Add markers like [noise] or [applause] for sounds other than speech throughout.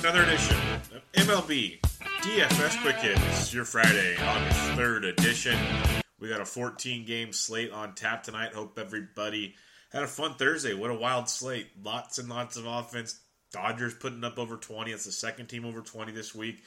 Another edition of MLB DFS Quick Hits, your Friday, August 3rd edition. We got a 14 game slate on tap tonight. Hope everybody had a fun Thursday. What a wild slate. Lots and lots of offense. Dodgers putting up over 20. It's the second team over 20 this week.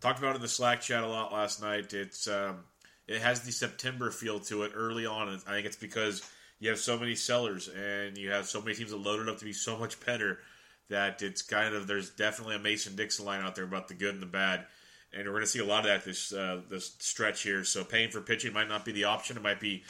Talked about it in the Slack chat a lot last night. It's um, It has the September feel to it early on. I think it's because you have so many sellers and you have so many teams that loaded up to be so much better that it's kind of there's definitely a Mason Dixon line out there about the good and the bad, and we're going to see a lot of that this uh, this stretch here. So paying for pitching might not be the option. It might be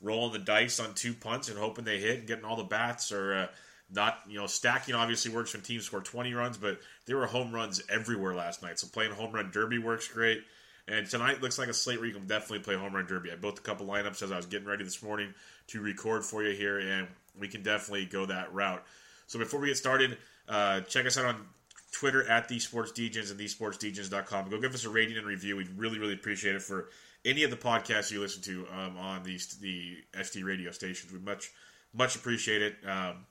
rolling the dice on two punts and hoping they hit and getting all the bats, or uh, not. You know, stacking obviously works when teams score 20 runs, but there were home runs everywhere last night. So playing home run derby works great. And tonight looks like a slate where you can definitely play home run derby. I built a couple lineups as I was getting ready this morning to record for you here, and we can definitely go that route. So before we get started, uh, check us out on Twitter at the Sports Degens and thesportsdegens.com. Go give us a rating and review. We'd really, really appreciate it for any of the podcasts you listen to um, on these the SD radio stations. We much, much appreciate it. Um,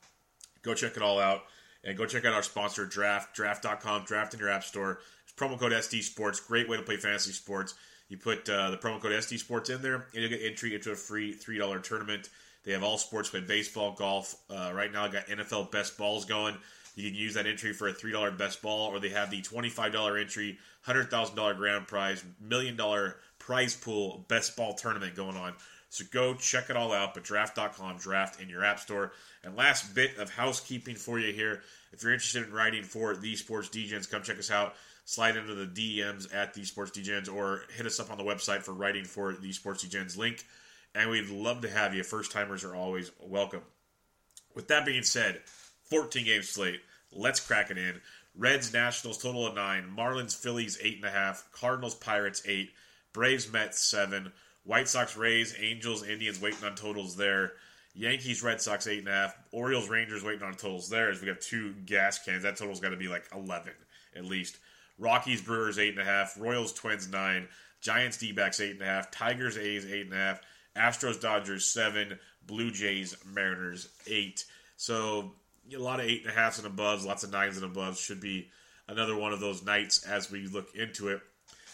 go check it all out. And go check out our sponsor, Draft, draft.com, draft in your app store. It's promo code SD Sports. Great way to play fantasy sports. You put uh, the promo code SD Sports in there, and you'll get entry into a free $3 tournament. They have all sports, with baseball, golf. Uh, right now, I got NFL best balls going. You can use that entry for a $3 best ball, or they have the $25 entry, $100,000 grand prize, million dollar prize pool best ball tournament going on. So go check it all out. But draft.com, draft in your app store. And last bit of housekeeping for you here. If you're interested in writing for the Sports Degens, come check us out. Slide into the DMs at the Sports Degens or hit us up on the website for writing for the Sports Degens link. And we'd love to have you. First timers are always welcome. With that being said, 14 game slate. Let's crack it in. Reds, Nationals, total of nine. Marlins, Phillies, eight and a half. Cardinals, Pirates, eight. Braves, Mets, seven. White Sox, Rays, Angels, Indians waiting on totals there. Yankees, Red Sox, eight and a half. Orioles, Rangers waiting on totals there as we got two gas cans. That total's got to be like 11 at least. Rockies, Brewers, eight and a half. Royals, Twins, nine. Giants, D backs, eight and a half. Tigers, A's, eight and a half. Astros, Dodgers, seven. Blue Jays, Mariners, eight. So a lot of eight and a halfs and above, lots of nines and above. Should be another one of those nights as we look into it.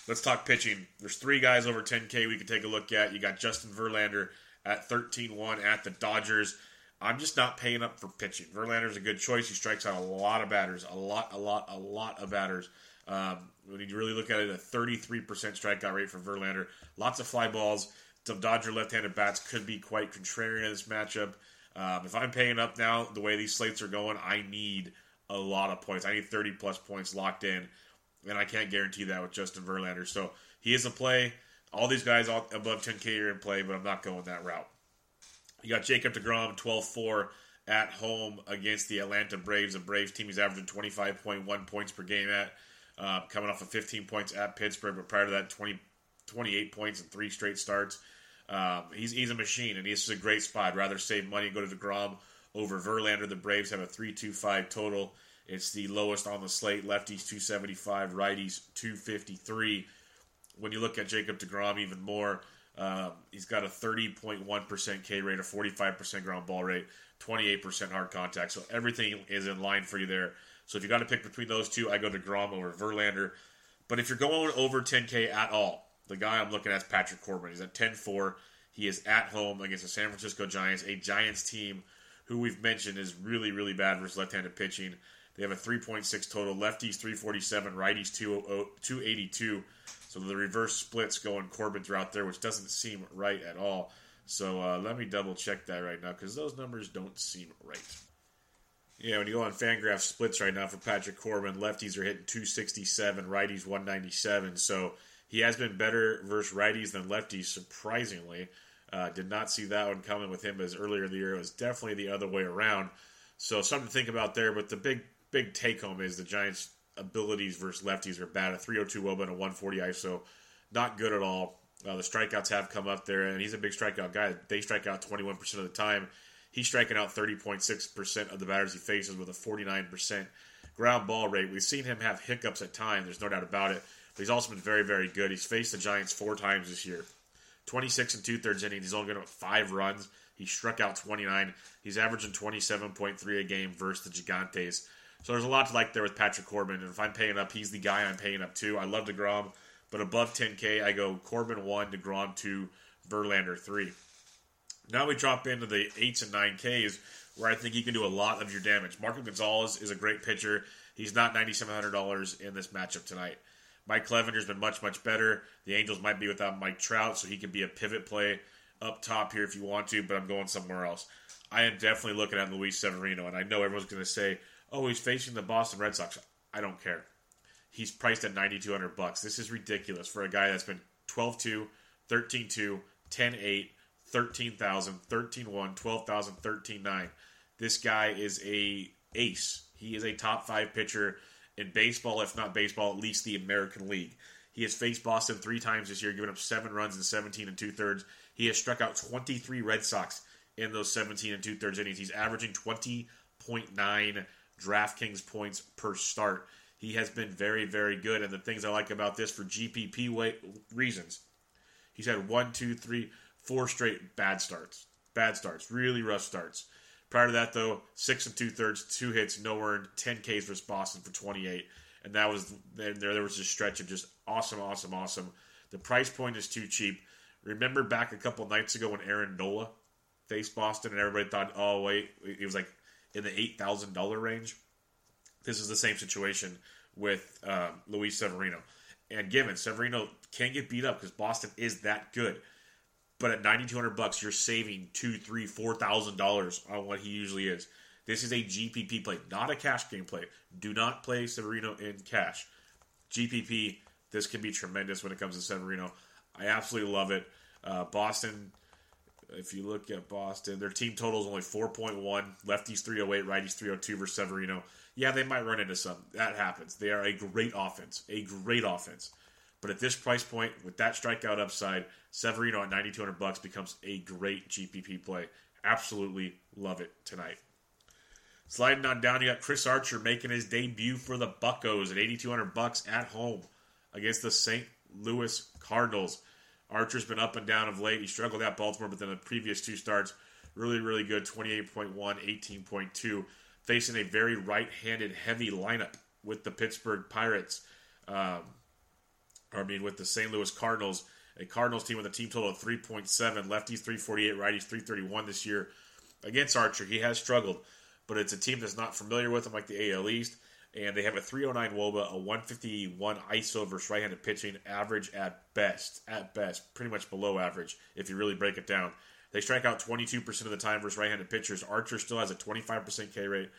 Let's talk pitching. There's three guys over 10K we can take a look at. You got Justin Verlander at 13-1 at the Dodgers. I'm just not paying up for pitching. Verlander's a good choice. He strikes out a lot of batters, a lot, a lot, a lot of batters. Um, when you really look at it, a 33% strikeout rate for Verlander. Lots of fly balls. Some Dodger left-handed bats could be quite contrarian in this matchup. Um, if I'm paying up now, the way these slates are going, I need a lot of points. I need 30 plus points locked in, and I can't guarantee that with Justin Verlander. So he is a play. All these guys all above 10K are in play, but I'm not going that route. You got Jacob DeGrom, 12 4 at home against the Atlanta Braves. The Braves team is averaging 25.1 points per game at, uh, coming off of 15 points at Pittsburgh, but prior to that, 20, 28 points in three straight starts. Um, he's, he's a machine, and he's is a great spot. I'd rather save money and go to DeGrom over Verlander. The Braves have a 3.25 total. It's the lowest on the slate. Lefties 275, righties 253. When you look at Jacob DeGrom even more, Um, he's got a 30.1% K rate, a 45% ground ball rate, 28% hard contact. So everything is in line for you there. So if you got to pick between those two, I go to Grom over Verlander. But if you're going over 10K at all, the guy I'm looking at is Patrick Corbin. He's at 10-4. He is at home against the San Francisco Giants, a Giants team who we've mentioned is really, really bad versus left-handed pitching. They have a 3.6 total. Lefties 347, righties 282. So the reverse splits going Corbin throughout there, which doesn't seem right at all. So uh, let me double check that right now because those numbers don't seem right. Yeah, when you go on Fangraph splits right now for Patrick Corbin, lefties are hitting 267, righties 197. So he has been better versus righties than lefties, surprisingly. Uh, did not see that one coming with him as earlier in the year. It was definitely the other way around. So something to think about there. But the big big take home is the Giants' abilities versus lefties are bad. A 302 Woba and a 140 ISO, not good at all. Uh, the strikeouts have come up there, and he's a big strikeout guy. They strike out 21% of the time. He's striking out 30.6% of the batters he faces with a 49% ground ball rate. We've seen him have hiccups at times, there's no doubt about it. But he's also been very, very good. He's faced the Giants four times this year. 26 and two thirds innings. He's only given up five runs. He struck out 29. He's averaging 27.3 a game versus the Gigantes. So there's a lot to like there with Patrick Corbin. And if I'm paying up, he's the guy I'm paying up to. I love DeGrom, but above 10K, I go Corbin 1, DeGrom 2, Verlander 3. Now we drop into the 8s and 9Ks, where I think he can do a lot of your damage. Marco Gonzalez is a great pitcher. He's not $9,700 in this matchup tonight. Mike Clevinger's been much, much better. The Angels might be without Mike Trout, so he could be a pivot play up top here if you want to, but I'm going somewhere else. I am definitely looking at Luis Severino, and I know everyone's going to say, oh, he's facing the Boston Red Sox. I don't care. He's priced at 9200 bucks. This is ridiculous for a guy that's been 12-2, 13-2, 10-8, 13,000, 13-1, 12,000, 13-9. This guy is a ace. He is a top 5 pitcher in baseball, if not baseball, at least the American League. He has faced Boston three times this year, giving up seven runs in 17 and two thirds. He has struck out 23 Red Sox in those 17 and two thirds innings. He's averaging 20.9 DraftKings points per start. He has been very, very good. And the things I like about this for GPP reasons, he's had one, two, three, four straight bad starts. Bad starts, really rough starts. Prior to that, though, six and two thirds, two hits, no earned, 10 Ks versus Boston for 28. And that was there. There was a stretch of just awesome, awesome, awesome. The price point is too cheap. Remember back a couple nights ago when Aaron Nola faced Boston, and everybody thought, oh wait, it was like in the eight thousand dollar range. This is the same situation with um, Luis Severino. And given Severino can get beat up because Boston is that good, but at ninety two hundred bucks, you're saving two, three, four thousand dollars on what he usually is. This is a GPP play, not a cash game play. Do not play Severino in cash. GPP, this can be tremendous when it comes to Severino. I absolutely love it. Uh, Boston if you look at Boston, their team total is only 4.1. Lefties 308, righties 302 versus Severino. Yeah, they might run into some. That happens. They are a great offense. A great offense. But at this price point, with that strikeout upside, Severino at 9200 bucks becomes a great GPP play. Absolutely love it tonight. Sliding on down, you got Chris Archer making his debut for the Buckos at 8200 bucks at home against the St. Louis Cardinals. Archer's been up and down of late. He struggled at Baltimore, but then the previous two starts, really, really good 28.1, 18.2, facing a very right handed heavy lineup with the Pittsburgh Pirates. Um, I mean, with the St. Louis Cardinals, a Cardinals team with a team total of 3.7, lefties 348, righties 331 this year. Against Archer, he has struggled, but it's a team that's not familiar with him like the AL East and they have a 309 Woba, a 151 ISO versus right-handed pitching, average at best, at best, pretty much below average if you really break it down. They strike out 22% of the time versus right-handed pitchers. Archer still has a 25% K rate,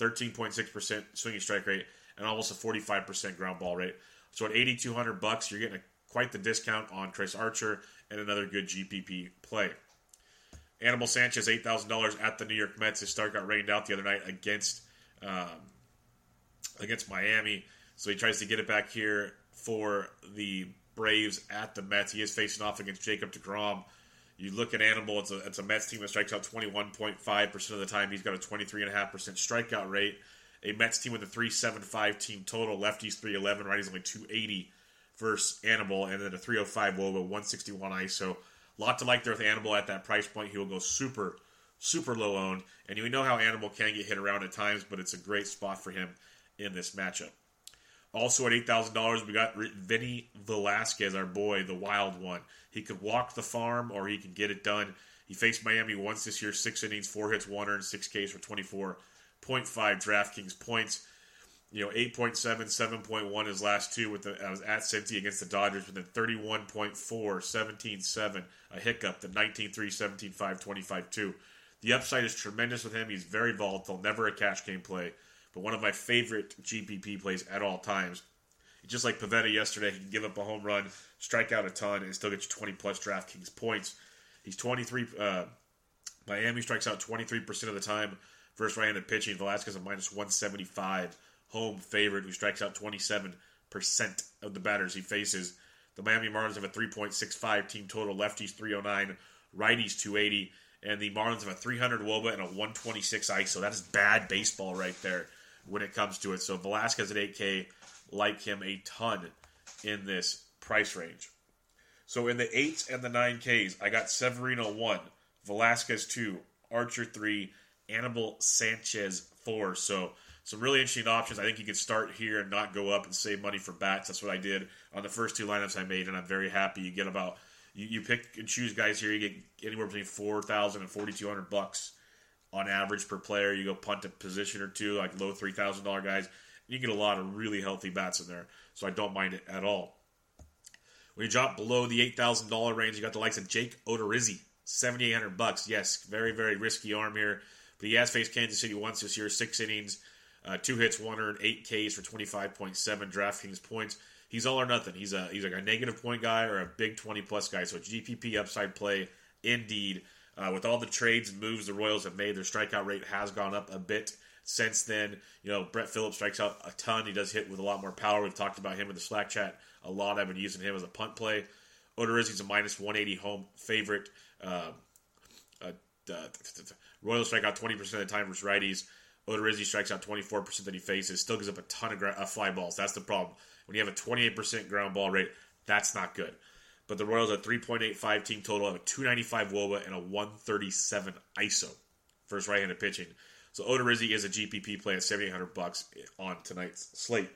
13.6% swinging strike rate, and almost a 45% ground ball rate. So at 8,200 bucks, you're getting a, quite the discount on Trace Archer and another good GPP play. Animal Sanchez, $8,000 at the New York Mets. His start got rained out the other night against um, against Miami. So he tries to get it back here for the Braves at the Mets. He is facing off against Jacob DeGrom. You look at Animal, it's a, it's a Mets team that strikes out 21.5% of the time. He's got a 23.5% strikeout rate. A Mets team with a 375 team total. Lefties 311, righties only 280 versus Animal, and then a 305 Woba, 161 ISO. A lot to like there with Animal at that price point. He will go super, super low owned. And you know how Animal can get hit around at times, but it's a great spot for him in this matchup. Also at $8,000, we got Vinny Velasquez, our boy, the wild one. He could walk the farm or he can get it done. He faced Miami once this year, six innings, four hits, one earned, six Ks for 24.5 DraftKings points. You know, 8.7, 7.1 his last two with the I was at Cincy against the Dodgers, but then 31.4, 17.7, a hiccup, the 19.3, 17.5, 25.2. The upside is tremendous with him. He's very volatile, never a cash game play but one of my favorite GPP plays at all times. Just like Pivetta yesterday, he can give up a home run, strike out a ton, and still get you 20 plus DraftKings points. He's 23. Uh, Miami strikes out 23% of the time versus right-handed pitching. Velasquez a minus 175 home favorite who strikes out 27% of the batters he faces. The Miami Marlins have a 3.65 team total. Lefties 309, righties 280, and the Marlins have a 300 WOBA and a 126 ISO. That is bad baseball right there when it comes to it. So Velasquez at 8K, like him a ton in this price range. So in the 8s and the 9Ks, I got Severino 1, Velasquez 2, Archer 3, Anibal Sanchez 4. So some really interesting options. I think you can start here and not go up and save money for bats. That's what I did on the first two lineups I made, and I'm very happy. You get about you, you pick and choose guys here. You get anywhere between four thousand and forty two hundred bucks on average per player. You go punt a position or two, like low three thousand dollar guys. You get a lot of really healthy bats in there, so I don't mind it at all. When you drop below the eight thousand dollar range, you got the likes of Jake Odorizzi, seventy eight hundred bucks. Yes, very very risky arm here, but he has faced Kansas City once this year, six innings, uh, two hits, one earned, eight Ks for twenty five point seven DraftKings points. He's all or nothing. He's a he's like a negative point guy or a big twenty plus guy. So GPP upside play indeed. Uh, with all the trades and moves the Royals have made, their strikeout rate has gone up a bit since then. You know, Brett Phillips strikes out a ton. He does hit with a lot more power. We've talked about him in the Slack chat a lot. I've been using him as a punt play. Odorizzi's a minus 180 home favorite. Uh, uh, Royals strike out 20% of the time versus righties. Odorizzi strikes out 24% that he faces. Still gives up a ton of gra- uh, fly balls. That's the problem. When you have a 28% ground ball rate, that's not good. But the Royals at 3.85 team total have a 295 WOBA and a 137 ISO his right-handed pitching. So Odorizzi is a GPP play at 7,800 bucks on tonight's slate.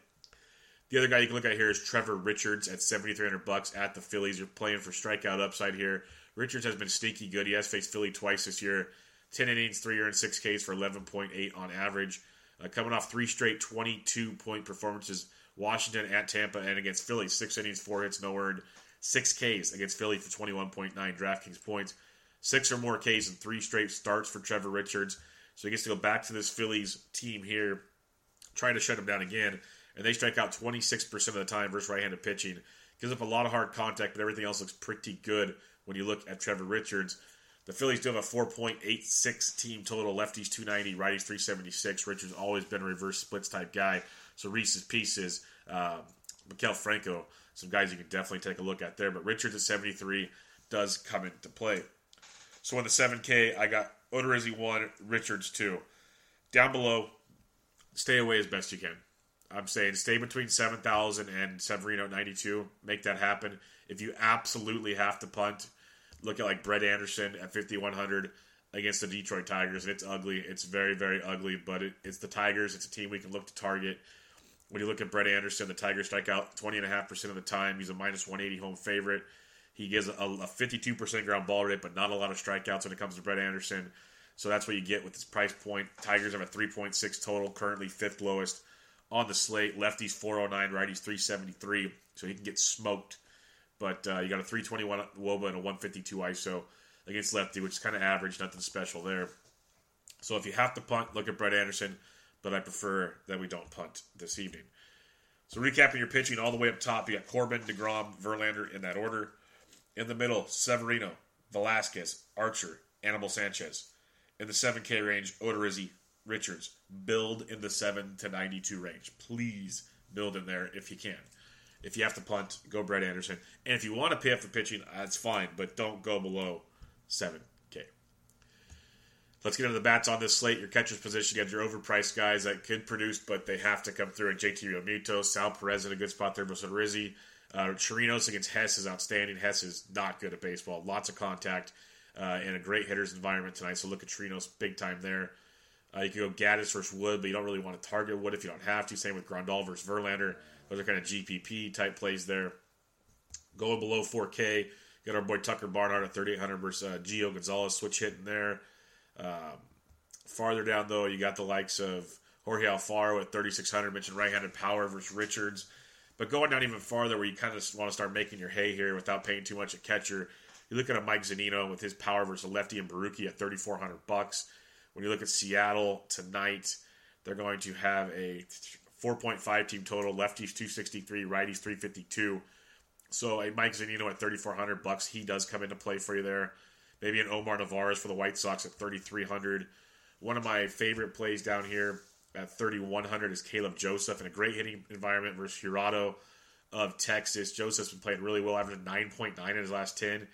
The other guy you can look at here is Trevor Richards at 7,300 bucks at the Phillies. You're playing for strikeout upside here. Richards has been sneaky good. He has faced Philly twice this year. 10 innings, 3 earned, 6 Ks for 11.8 on average. Uh, coming off three straight 22 point performances Washington at Tampa and against Philly. Six innings, four hits, no earned, six Ks against Philly for 21.9 DraftKings points. Six or more Ks in three straight starts for Trevor Richards. So he gets to go back to this Phillies team here, trying to shut him down again. And they strike out 26% of the time versus right handed pitching. Gives up a lot of hard contact, but everything else looks pretty good when you look at Trevor Richards. The Phillies do have a 4.86 team total. Lefties 290, righties 376. Richards always been a reverse splits type guy. So Reese's Pieces, uh, Maikel Franco, some guys you can definitely take a look at there. But Richards at 73 does come into play. So in the 7K, I got Odorizzi 1, Richards 2. Down below, stay away as best you can. I'm saying stay between 7,000 and Severino 92. Make that happen. If you absolutely have to punt, look at like Brett Anderson at 5,100 against the Detroit Tigers. And it's ugly. It's very, very ugly, but it, it's the Tigers. It's a team we can look to target. When you look at Brett Anderson, the Tigers strike out 20.5% of the time. He's a minus 180 home favorite. He gives a, a 52% ground ball rate, but not a lot of strikeouts when it comes to Brett Anderson. So that's what you get with this price point. Tigers have a 3.6 total, currently fifth lowest on the slate. Lefties 409, righties 373. So he can get smoked. But uh, you got a 321 Woba and a 152 ISO against lefty, which is kind of average, nothing special there. So if you have to punt, look at Brett Anderson but I prefer that we don't punt this evening. So recapping your pitching all the way up top, you got Corbin, DeGrom, Verlander in that order. In the middle, Severino, Velasquez, Archer, Animal Sanchez. In the 7K range, Odorizzi, Richards. Build in the 7 to 92 range. Please build in there if you can. If you have to punt, go Brett Anderson. And if you want to pay up for pitching, that's fine, but don't go below 7K. Let's get into the bats on this slate. Your catcher's position, you have your overpriced guys that could produce, but they have to come through. And JT Realmuto, Sal Perez in a good spot there, Bosa Rizzi, Uh, Chirinos against Hess is outstanding. Hess is not good at baseball. Lots of contact uh, and a great hitter's environment tonight. So look at Chirinos big time there. Uh, you can go Gattis versus Wood, but you don't really want to target Wood if you don't have to. Same with Grandal versus Verlander. Those are kind of GPP type plays there. Going below 4K, got our boy Tucker Barnhart at 3,800 versus uh, Gio Gonzalez, switch hitting there. Um, farther down, though, you got the likes of Jorge Alfaro at 3,600, mentioned right handed power versus Richards. But going down even farther, where you kind of want to start making your hay here without paying too much at catcher, you look at a Mike Zunino with his power versus lefty and Borucki at 3,400 bucks. When you look at Seattle tonight, they're going to have a 4.5 team total. Lefties 263, righties 352. So a Mike Zunino at 3,400 bucks, he does come into play for you there. Maybe an Omar Narvaez for the White Sox at 3,300. One of my favorite plays down here at 3,100 is Caleb Joseph in a great hitting environment versus Jurado of Texas. Joseph's been playing really well, averaging 9.9 in his last 10.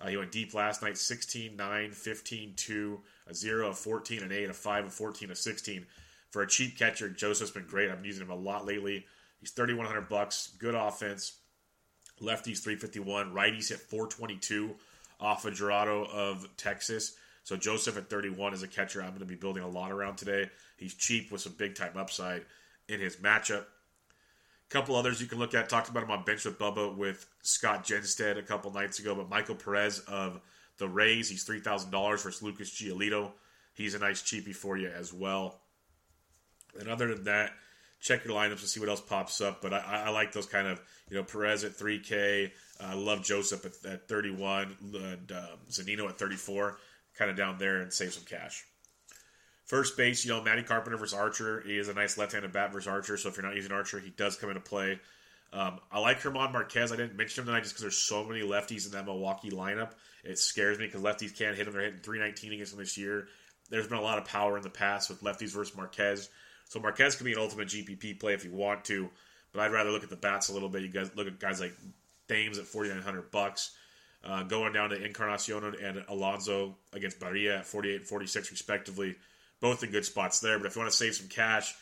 Uh, he went deep last night 16, 9, 15, 2, a 0, a 14, an 8, a 5, a 14, a 16. For a cheap catcher, Joseph's been great. I've been using him a lot lately. He's 3,100 bucks, good offense. Lefties 351, righties hit 422 off of Jurado of Texas. So Joseph at 31 is a catcher I'm going to be building a lot around today. He's cheap with some big time upside in his matchup. A couple others you can look at. Talked about him on bench with Bubba with Scott Genstead a couple nights ago, but Michael Perez of the Rays, he's three thousand dollars versus Lucas Giolito. He's a nice cheapie for you as well. And other than that, check your lineups and see what else pops up. But I, I like those kind of, you know, Perez at 3K. I uh, love Joseph at, at 31 and um, Zunino at 34. Kind of down there and save some cash. First base, you know, Matty Carpenter versus Archer. He is a nice left-handed bat versus Archer. So if you're not using Archer, he does come into play. Um, I like German Marquez. I didn't mention him tonight just because there's so many lefties in that Milwaukee lineup. It scares me because lefties can't hit him. They're hitting 319 against him this year. There's been a lot of power in the past with lefties versus Marquez. So Marquez can be an ultimate GPP play if you want to, but I'd rather look at the bats a little bit. You guys look at guys like Thames at forty nine hundred bucks, uh, going down to Encarnacion and Alonso against Barria at 48 and 46 respectively. Both in good spots there. But if you want to save some cash,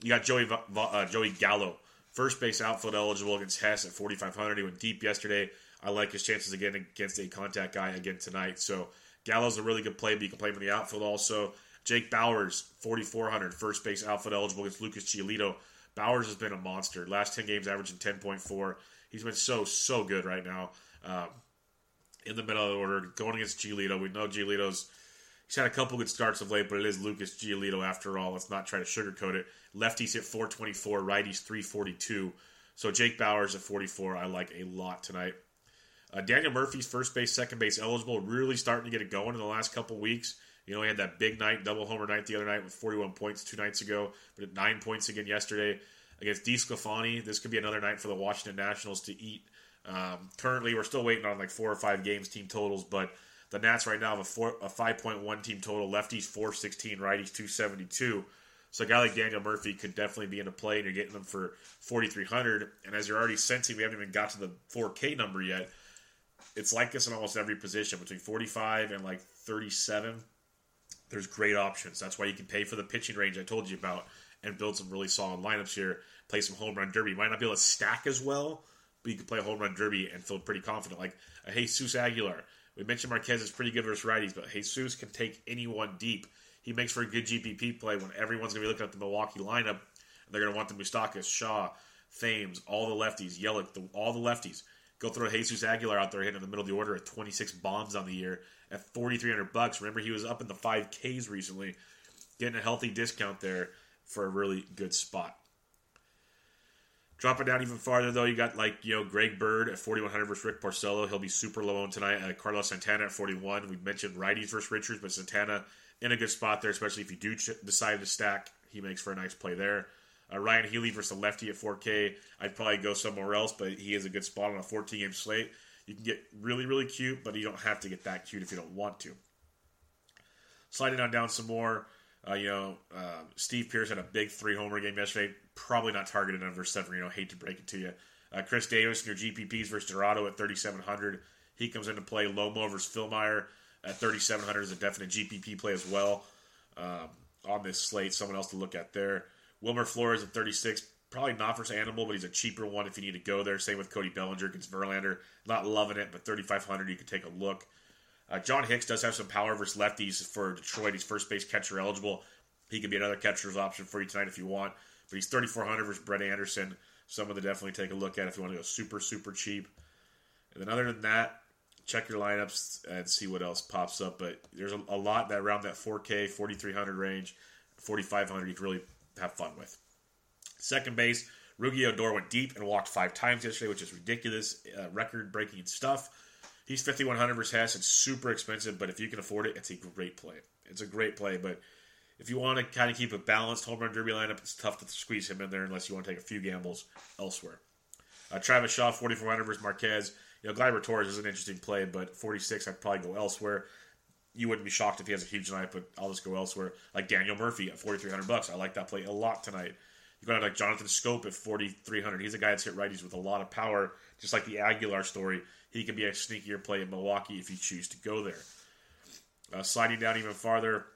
you got Joey uh, Joey Gallo, first base outfield eligible against Hess at 4500. He went deep yesterday. I like his chances again against a contact guy again tonight. So Gallo's a really good play, but you can play him in the outfield also. Jake Bauers, 4,400, first base outfield eligible against Lucas Giolito. Bauers has been a monster. Last 10 games, averaging 10.4. He's been so, so good right now. Um, in the middle of the order, going against Giolito. We know Giolito's. He's had a couple good starts of late, but it is Lucas Giolito after all. Let's not try to sugarcoat it. Lefties hit 424, righties 342. So Jake Bauers at 44, I like a lot tonight. Uh, Daniel Murphy's first base, second base eligible, really starting to get it going in the last couple weeks. You know, he had that big night, double homer night the other night with 41 points two nights ago, but at nine points again yesterday against DeSclafani. This could be another night for the Washington Nationals to eat. Um, currently, we're still waiting on like four or five games team totals, but the Nats right now have a, four, a 5.1 team total. Lefties 416, righties 272. So a guy like Daniel Murphy could definitely be in a play, and you're getting them for 4,300. And as you're already sensing, we haven't even got to the 4K number yet. It's like this in almost every position between 45 and like 37 there's great options. That's why you can pay for the pitching range I told you about and build some really solid lineups here. Play some home run derby. You might not be able to stack as well, but you can play a home run derby and feel pretty confident. Like a Jesus Aguilar. We mentioned Marquez is pretty good versus righties, but Jesus can take anyone deep. He makes for a good GPP play when everyone's going to be looking at the Milwaukee lineup and they're going to want the Moustakas, Shaw, Thames, all the lefties, Yelich, the, all the lefties. Go throw Jesus Aguilar out there hitting in the middle of the order at 26 bombs on the year at 4300 bucks. Remember, he was up in the 5Ks recently, getting a healthy discount there for a really good spot. Dropping down even farther, though, you got like, you know, Greg Bird at 4,100 versus Rick Porcello. He'll be super low on tonight. Uh, Carlos Santana at 41. We mentioned righties versus Richards, but Santana in a good spot there, especially if you do ch- decide to stack. He makes for a nice play there. Uh, Ryan Healy versus a lefty at 4K. I'd probably go somewhere else, but he is a good spot on a 14 game slate. You can get really, really cute, but you don't have to get that cute if you don't want to. Sliding on down some more, uh, you know, uh, Steve Pearce had a big three homer game yesterday. Probably not targeted on versus Severino. Hate to break it to you. Uh, Chris Davis in your GPPs versus Jurado at 3,700. He comes into play. Lomo versus Fillmyer at 3,700 is a definite GPP play as well um, on this slate. Someone else to look at there. Wilmer Flores at 36 Probably not for Animal, but he's a cheaper one if you need to go there. Same with Cody Bellinger against Verlander. Not loving it, but 3,500, you can take a look. Uh, John Hicks does have some power versus lefties for Detroit. He's first base catcher eligible. He could be another catcher's option for you tonight if you want. But he's 3,400 versus Brett Anderson. Someone to definitely take a look at if you want to go super, super cheap. And then other than that, check your lineups and see what else pops up. But there's a, a lot that around that 4K, 4,300 range, 4,500 you can really have fun with. Second base, Rougned Odor went deep and walked five times yesterday, which is ridiculous, uh, record-breaking stuff. He's 5,100 versus Hess. It's super expensive, but if you can afford it, it's a great play. It's a great play, but if you want to kind of keep a balanced home run derby lineup, it's tough to squeeze him in there unless you want to take a few gambles elsewhere. Uh, Travis Shaw, 4,400 versus Marquez. You know, Gleyber Torres is an interesting play, but 46, I'd probably go elsewhere. You wouldn't be shocked if he has a huge night, but I'll just go elsewhere. Like Daniel Murphy at 4,300 bucks. I like that play a lot tonight. You go to like Jonathan Schoop at 4,300. He's a guy that's hit righties with a lot of power, just like the Aguilar story. He can be a sneakier play in Milwaukee if you choose to go there. Uh, sliding down even farther,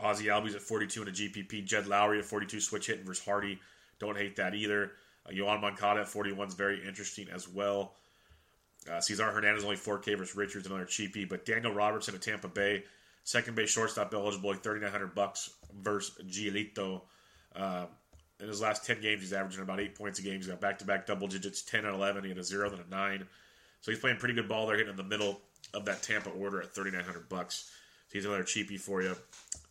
Ozzy Albies at 42 in a GPP. Jed Lowrie at 42 switch hitting versus Hardy. Don't hate that either. Uh, Yoan Moncada at 41 is very interesting as well. Uh, Cesar Hernandez only 4K versus Richards, another cheapie. But Daniel Robertson at Tampa Bay, second base shortstop eligible, like 3,900 bucks versus Giolito. Uh, in his last 10 games, he's averaging about eight points a game. He's got back to back double digits, 10 and 11. He had a zero, then a nine. So he's playing pretty good ball there, hitting in the middle of that Tampa order at 3,900 bucks. So he's another cheapie for you.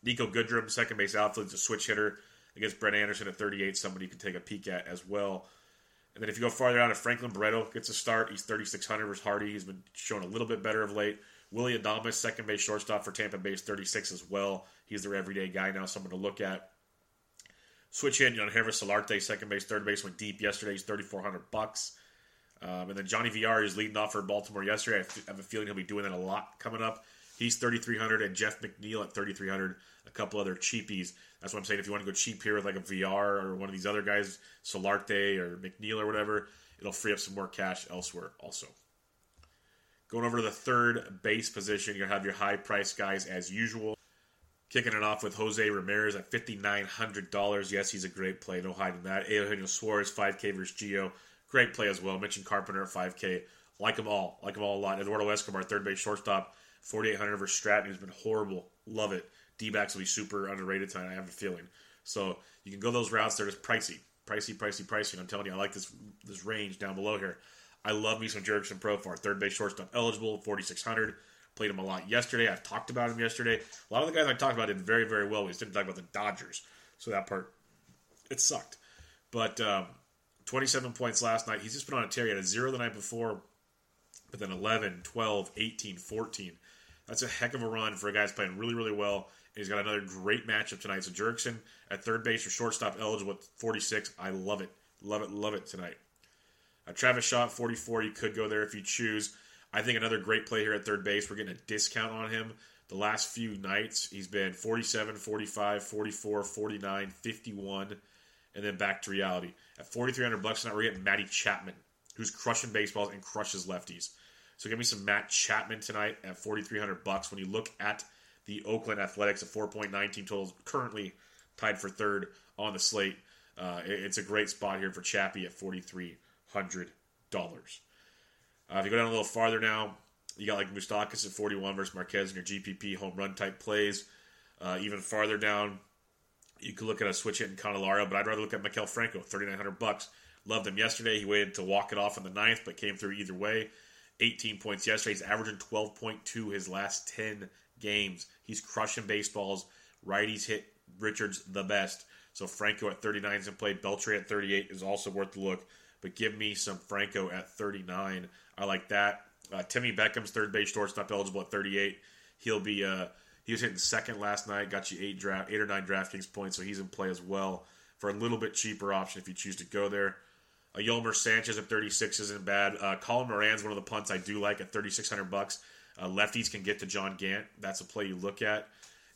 Niko Goodrum, second base outfield, is a switch hitter against Brett Anderson at 38. Somebody you can take a peek at as well. And then if you go farther out, if Franklin Barreto gets a start, he's 3,600 versus Hardy. He's been showing a little bit better of late. Willy Adames, second base shortstop for Tampa Bay, 36 as well. He's their everyday guy now, someone to look at. Switch in on Harris Solarte, second base, third base went deep yesterday. He's 3,400 bucks. Um, and then Johnny VR is leading off for Baltimore yesterday. I, f- I have a feeling he'll be doing that a lot coming up. He's 3,300 and Jeff McNeil at 3,300. A couple other cheapies. That's what I'm saying. If you want to go cheap here with like a VR or one of these other guys, Solarte or McNeil or whatever, it'll free up some more cash elsewhere also. Going over to the third base position, to have your high price guys as usual. Kicking it off with Jose Ramirez at $5,900. Yes, he's a great play. No hiding that. Eugenio Suarez, 5K versus Gio. Great play as well. Mentioned Carpenter at 5K. Like them all. Like them all a lot. Eduardo Escobar, third base shortstop, 4,800 versus Stratton, who's been horrible. Love it. D backs will be super underrated tonight, I have a feeling. So you can go those routes. They're just pricey. Pricey, pricey, pricey. I'm telling you, I like this this range down below here. I love me some Jurickson Profar, third base shortstop eligible, 4,600. Played him a lot yesterday. I've talked about him yesterday. A lot of the guys I talked about did very, very well. We just didn't talk about the Dodgers. So that part, it sucked. But um, 27 points last night. He's just been on a tear. He had a zero the night before, but then 11, 12, 18, 14. That's a heck of a run for a guy who's playing really, really well. And he's got another great matchup tonight. So Jurickson at third base or shortstop eligible at 46. I love it. Love it, love it tonight. Uh, Travis Shaw at 44. You could go there if you choose. I think another great play here at third base. We're getting a discount on him. The last few nights, he's been 47, 45, 44, 49, 51, and then back to reality. At 4,300 bucks tonight, we're getting Matty Chapman, who's crushing baseballs and crushes lefties. So give me some Matt Chapman tonight at 4,300 bucks. When you look at the Oakland Athletics at 4.9 team totals, currently tied for third on the slate, uh, it's a great spot here for Chappie at $4,300. Uh, if you go down a little farther now, you got like Moustakas at 41 versus Marquez in your GPP home run type plays. Uh, even farther down, you could look at a switch hit in Candelario, but I'd rather look at Maikel Franco, 3900 bucks. Loved him yesterday. He waited to walk it off in the ninth, but came through either way. 18 points yesterday. He's averaging 12.2 his last 10 games. He's crushing baseballs. Righties hit Richards the best. So Franco at 39 is in play. Beltre at 38 is also worth the look. But give me some Franco at 39. I like that. Uh, Timmy Beckham's third base shortstop eligible at 38. He'll be uh, he was hitting second last night. Got you eight draft eight or nine DraftKings points, so he's in play as well for a little bit cheaper option if you choose to go there. Uh, Yolmer Sanchez at 36 isn't bad. Uh, Colin Moran's one of the punts I do like at 3600 bucks. Uh, lefties can get to John Gant. That's a play you look at.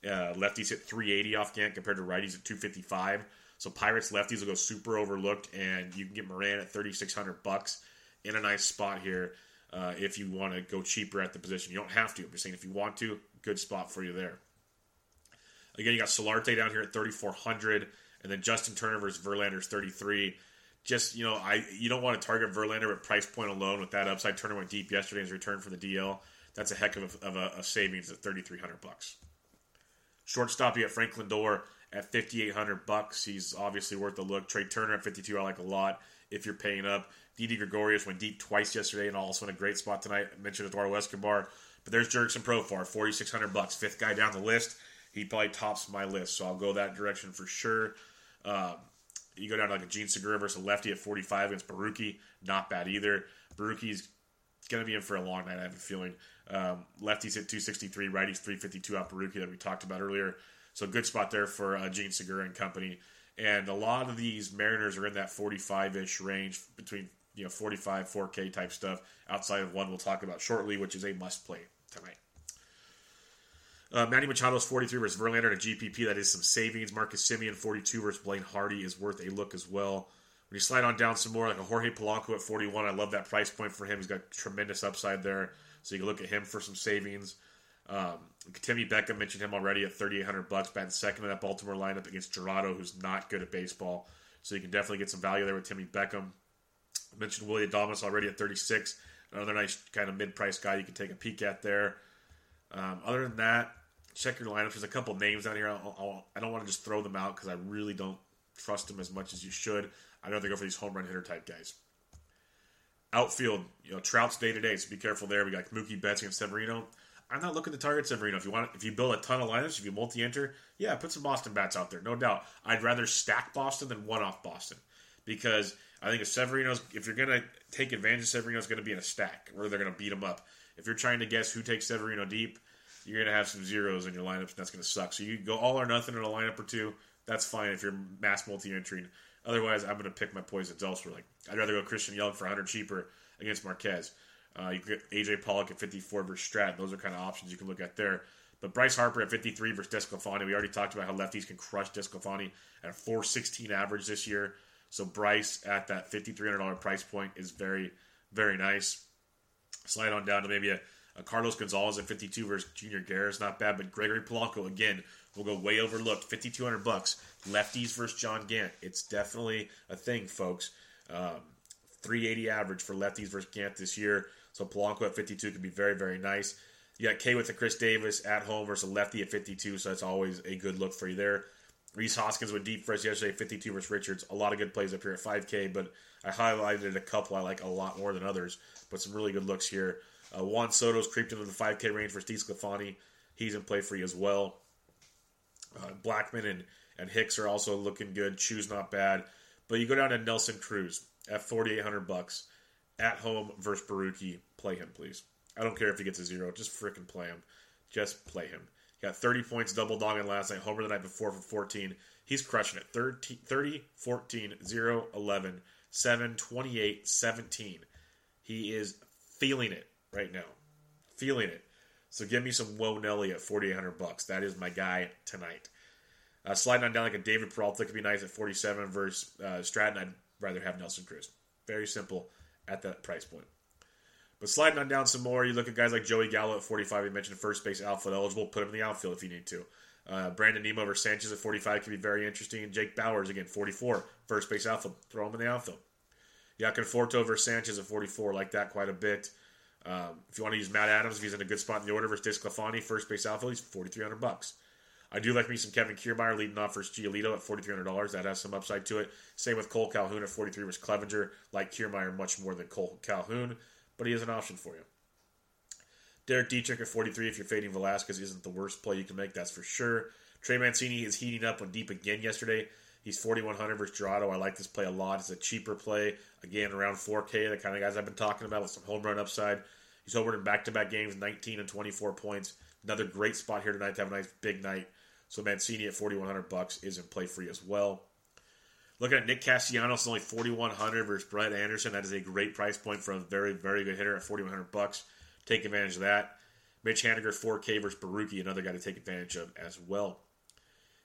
Uh, lefties hit 380 off Gant compared to righties at 255. So Pirates lefties will go super overlooked, and you can get Moran at 3600 bucks in a nice spot here uh, if you want to go cheaper at the position. You don't have to. I'm just saying if you want to, good spot for you there. Again, you got Solarte down here at 3400 And then Justin Turner versus Verlander's 33. Just, you know, I you don't want to target Verlander at price point alone with that upside. Turner went deep yesterday in his return for the DL. That's a heck of a, of a, a savings at 3300 bucks. Shortstop, you got Frank Lindor at 5800 bucks. He's obviously worth a look. Trea Turner at 52, I like a lot if you're paying up. Didi Gregorius went deep twice yesterday and also in a great spot tonight. I mentioned Eduardo Escobar. But there's Jurickson Profar, 4600 bucks, fifth guy down the list. He probably tops my list, so I'll go that direction for sure. Um, you go down to like a Jean Segura versus a lefty at 45 against Borucki, not bad either. Borucki's going to be in for a long night, I have a feeling. Um, lefties at 263, righties 352 out Baruki that we talked about earlier. So good spot there for uh, Jean Segura and company. And a lot of these Mariners are in that 45 ish range between you know 45 4k type stuff outside of one we'll talk about shortly which is a must play tonight uh, Manny Machado's 43 versus Verlander and a GPP. That is some savings. Marcus Semien 42 versus Blaine Hardy is worth a look as well. When you slide on down some more, like a Jorge Polanco at 41, I love that price point for him. He's got tremendous upside there. So you can look at him for some savings. Um, Timmy Beckham mentioned him already at 3,800 bucks, batting second in that Baltimore lineup against Jurado, who's not good at baseball. So you can definitely get some value there with Timmy Beckham. I mentioned Willy Adames already at 36. Another nice kind of mid-price guy you can take a peek at there. Um, other than that, check your lineups. There's a couple names down here. I'll, I'll, I do not want to just throw them out because I really don't trust them as much as you should. I'd rather go for these home run hitter type guys. Outfield, you know, Trout's day to day, so be careful there. We got Mookie Betts and Severino. I'm not looking to target Severino. If you want, if you build a ton of lineups, if you multi-enter, yeah, put some Boston bats out there, no doubt. I'd rather stack Boston than one off Boston because I think if Severino's, if you're gonna take advantage of Severino's going to be in a stack where they're going to beat him up. If you're trying to guess who takes Severino deep, you're going to have some zeros in your lineups, and that's going to suck. So you go all or nothing in a lineup or two. That's fine if you're mass multi-entering. Otherwise, I'm going to pick my poisons elsewhere. Like I'd rather go Christian Yelich for 100 cheaper against Marquez. Uh, you get AJ Pollock at 54 versus Stratton. Those are kind of options you can look at there. But Bryce Harper at 53 versus DeSclafani. We already talked about how lefties can crush DeSclafani at a 416 average this year. So Bryce at that $5,300 price point is very, very nice. Slide on down to maybe a uh, Carlos Gonzalez at 52 versus Junior Guerra is not bad, but Gregory Polanco again will go way overlooked. 5200 bucks. Lefties versus John Gant. It's definitely a thing, folks. Um, 380 average for lefties versus Gant this year. So Polanco at 52 could be very, very nice. You got K with the Chris Davis at home versus a lefty at 52, so that's always a good look for you there. Rhys Hoskins went deep us yesterday, 52 versus Richards. A lot of good plays up here at 5K, but I highlighted a couple I like a lot more than others. But some really good looks here. Uh, Juan Soto's creeped into the 5K range for Steve Sclafani. He's in play for you as well. Uh, Blackmon and, and Hicks are also looking good. Chu's not bad. But you go down to Nelson Cruz at 4800 bucks at home versus Borucki. Play him, please. I don't care if he gets a zero. Just freaking play him. Just play him. He got 30 points double dogging last night. Homer the night before for 14. He's crushing it. 30, 30 14, 0, 11, 7, 28, 17. He is feeling it right now. Feeling it. So give me some Whoa Nelly at 4800 bucks. That is my guy tonight. Uh, sliding on down like a David Peralta could be nice at 47 versus uh, Stratton. I'd rather have Nelson Cruz. Very simple at that price point. But sliding on down some more, you look at guys like Joey Gallo at 45. You mentioned first base outfield eligible. Put him in the outfield if you need to. Uh, Brandon Nimmo versus Sanchez at 45 can be very interesting. Jake Bauers, again, 44. First base outfield. Throw him in the outfield. Conforto versus Sanchez at 44. Like that quite a bit. Um, if you want to use Matt Adams, if he's in a good spot in the order versus DeSclafani, first base outfield, he's 4300 bucks. I do like me some Kevin Kiermaier leading off versus Giolito at $4,300. That has some upside to it. Same with Cole Calhoun at 43 versus Clevinger. Like Kiermaier much more than Cole Calhoun, but he is an option for you. Derek Dietrich at 43 if you're fading Velasquez isn't the worst play you can make, that's for sure. Trey Mancini is heating up on deep again yesterday. He's 4,100 versus Jurado. I like this play a lot. It's a cheaper play. Again, around 4K, the kind of guys I've been talking about with some home run upside. He's over in back to back games, 19 and 24 points. Another great spot here tonight to have a nice big night. So Mancini at 4,100 bucks is in play free as well. Looking at Nick Castellanos, only 4,100 versus Brett Anderson. That is a great price point for a very, very good hitter at 4,100 bucks. Take advantage of that. Mitch Haniger, 4K versus Borucki, another guy to take advantage of as well.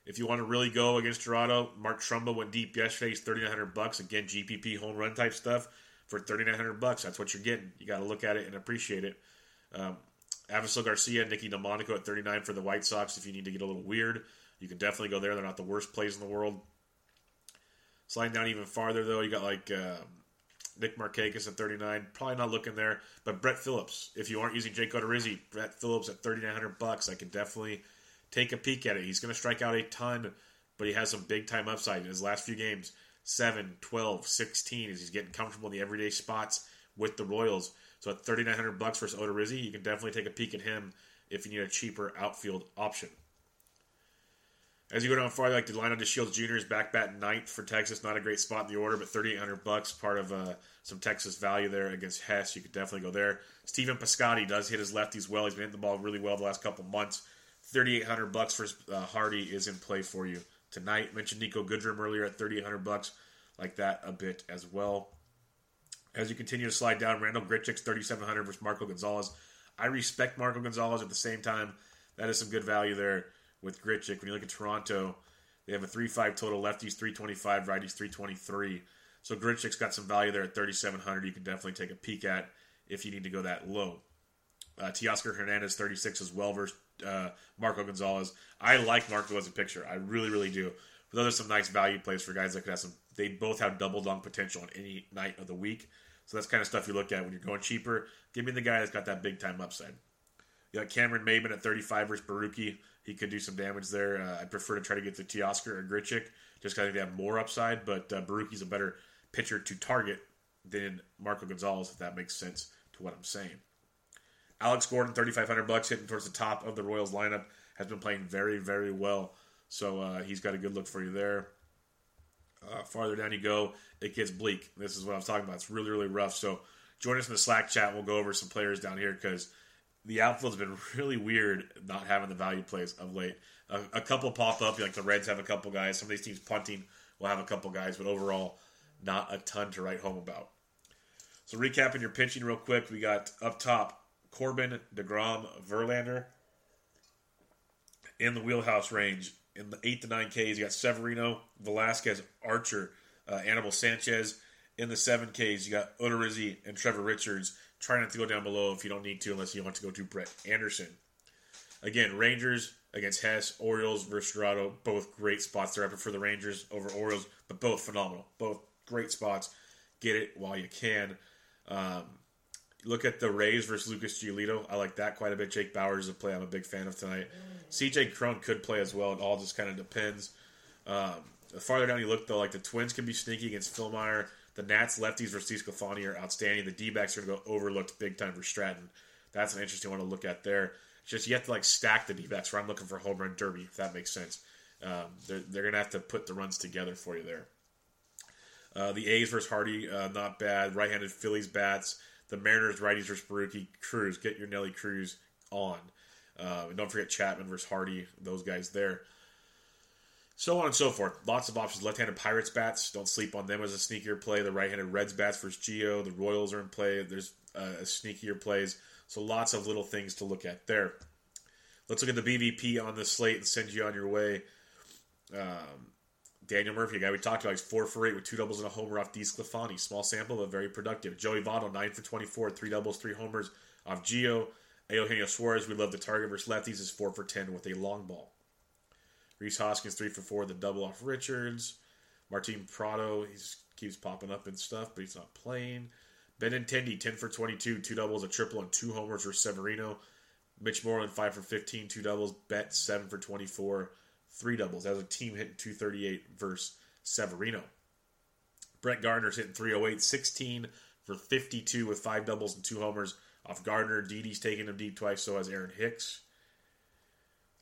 If you want to really go against Toronto, Mark Trumbo went deep yesterday. He's 3,900 bucks. Again, GPP home run type stuff for 3,900 bucks. That's what you're getting. You got to look at it and appreciate it. Um, Avisail Garcia, Nicky Delmonico at 39 for the White Sox. If you need to get a little weird, you can definitely go there. They're not the worst plays in the world. Sliding down even farther, though, you got like uh, Nick Markakis at 39. Probably not looking there. But Brett Phillips, if you aren't using Jake Odorizzi, Brett Phillips at 3,900 bucks, I can definitely take a peek at it. He's going to strike out a ton, but he has some big time upside in his last few games 7, 12, 16 as he's getting comfortable in the everyday spots with the Royals. So at 3,900 bucks versus Odorizzi, you can definitely take a peek at him if you need a cheaper outfield option. As you go down farther, like Delino DeShields Jr. is back bat ninth for Texas. Not a great spot in the order, but 3,800 bucks, part of uh, some Texas value there against Hess. You could definitely go there. Stephen Piscotty does hit his lefties well. He's been hitting the ball really well the last couple months. 3,800 bucks for uh, Hardy is in play for you tonight. Mentioned Niko Goodrum earlier at 3,800 bucks. Like that a bit as well. As you continue to slide down, Randall Grichuk's 3,700 versus Marco Gonzalez. I respect Marco Gonzalez at the same time. That is some good value there with Grichuk. When you look at Toronto, they have a 3-5 total. Lefties 325, righties 323. So Grichuk's got some value there at 3,700. You can definitely take a peek at if you need to go that low. Uh, Teoscar Hernandez 36 as well versus uh, Marco Gonzalez. I like Marco as a picture. I really, really do. But those are some nice value plays for guys that could have some. They both have double dunk potential on any night of the week. So that's kind of stuff you look at when you're going cheaper. Give me the guy that's got that big time upside. You got Cameron Maybin at 35 versus Borucki. He could do some damage there. Uh, I prefer to try to get to Teoscar or Grichuk just because I think they have more upside. But uh, Borucki's a better pitcher to target than Marco Gonzalez, if that makes sense to what I'm saying. Alex Gordon, 3,500 bucks, hitting towards the top of the Royals lineup, has been playing very, very well. So uh, he's got a good look for you there. Uh, farther down you go, it gets bleak. This is what I was talking about. It's really, really rough. So join us in the Slack chat. We'll go over some players down here because the outfield's been [laughs] really weird not having the value plays of late. A, a couple pop up, like the Reds have a couple guys. Some of these teams punting will have a couple guys, but overall, not a ton to write home about. So recapping your pitching real quick, we got up top Corbin, DeGrom, Verlander in the wheelhouse range. In the 8 to 9 Ks, you got Severino, Velasquez, Archer, uh, Anibal Sanchez. In the 7 Ks, you got Odorizzi and Trevor Richards. Try not to go down below if you don't need to, unless you want to go to Brett Anderson. Again, Rangers against Hess, Orioles versus Jurado, both great spots there. I prefer the Rangers over Orioles, but both phenomenal. Both great spots. Get it while you can. Um, look at the Rays versus Lucas Giolito. I like that quite a bit. Jake Bauers is a play I'm a big fan of tonight. CJ Cron could play as well. It all just kind of depends. Um, the farther down you look, though, like the Twins can be sneaky against Fillmyer. The Nats lefties versus Sclafani are outstanding. The D backs are going to go overlooked big time for Stratton. That's an interesting one to look at there. It's just you have to like stack the D backs where I'm looking for home run derby, if that makes sense. Um, they're they're going to have to put the runs together for you there. Uh, the A's versus Hardy, uh, not bad. Right handed Phillies bats. The Mariners righties versus Borucki. Cruz, get your Nelly Cruz on. Uh, and don't forget Chapman versus Hardy, those guys there. So on and so forth. Lots of options. Left-handed Pirates bats. Don't sleep on them as a sneakier play. The right-handed Reds bats versus Gio. The Royals are in play. There's uh, sneakier plays. So lots of little things to look at there. Let's look at the BVP on the slate and send you on your way. Um, Daniel Murphy, a guy we talked about, he's four for eight with two doubles and a homer off DeSclafani. Small sample, but very productive. Joey Votto, nine for 24, three doubles, three homers off Gio. Eugenio Suarez, we love the target versus lefties, is four for 10 with a long ball. Rhys Hoskins, three for four, the double off Richards. Martin Prado, he keeps popping up and stuff, but he's not playing. Benintendi, 10 for 22, two doubles, a triple, and two homers for Severino. Mitch Moreland, 5 for 15, two doubles. Bet, 7 for 24, three doubles. As a team hitting 238 versus Severino. Brett Gardner's hitting 308, 16 for 52 with five doubles and two homers off Gardner. Didi's taking him deep twice, so has Aaron Hicks.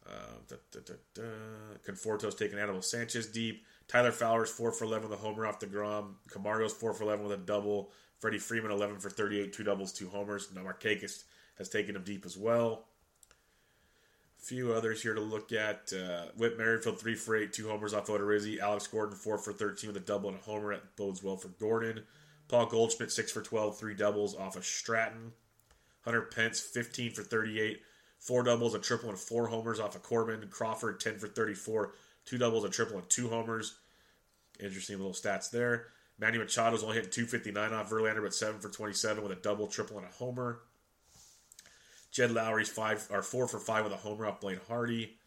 Uh, da, da, da, Conforto's taking Anibal Sanchez deep. Tyler Flowers 4 for 11 with a homer off deGrom. Camargo's 4 for 11 with a double. Freddie Freeman 11 for 38, two doubles, two homers. Now Markakis has taken him deep as well. Few others here to look at. Uh, Whit Merrifield 3 for 8, two homers off Odorizzi. Alex Gordon 4 for 13 with a double and a homer. That bodes well for Gordon. Paul Goldschmidt 6 for 12, three doubles off of Stratton. Hunter Pence 15 for 38, four doubles, a triple, and four homers off of Corbin. Crawford 10 for 34, two doubles, a triple, and two homers. Interesting little stats there. Manny Machado's only hitting 259 off Verlander, but 7 for 27 with a double, triple, and a homer. Jed Lowrie's five or four for five with a homer off Blaine Hardy.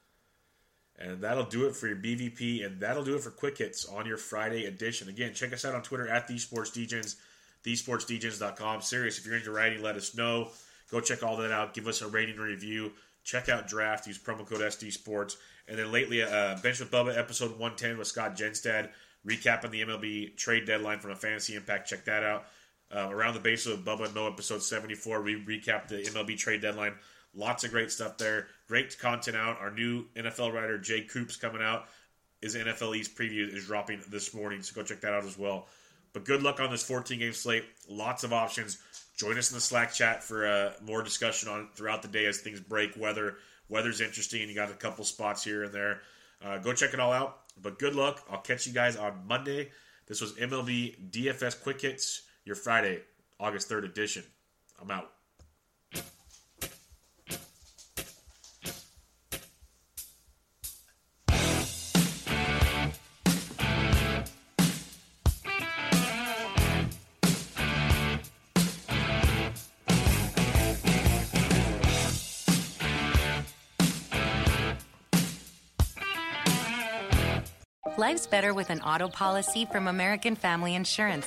And that'll do it for your BVP, and that'll do it for Quick Hits on your Friday edition. Again, check us out on Twitter at TheSportsDegens, TheSportsDegens.com. Serious, if you're into writing, let us know. Go check all that out. Give us a rating review. Check out Draft. Use promo code SD Sports. And then lately, uh, Bench with Bubba, episode 110 with Scott Genstad, recapping the MLB trade deadline from a fantasy impact. Check that out. Uh, around the base of Bubba Mo, episode 74, we recap the MLB trade deadline. Lots of great stuff there. Great content out. Our new NFL writer, Jay Coops, coming out. His NFL East preview is dropping this morning, so go check that out as well. But good luck on this 14 game slate. Lots of options. Join us in the Slack chat for uh, more discussion on throughout the day as things break. Weather weather's interesting. You got a couple spots here and there. Uh, go check it all out. But good luck. I'll catch you guys on Monday. This was MLB DFS Quick Hits, your Friday, August 3rd edition. I'm out. Life's better with an auto policy from American Family Insurance.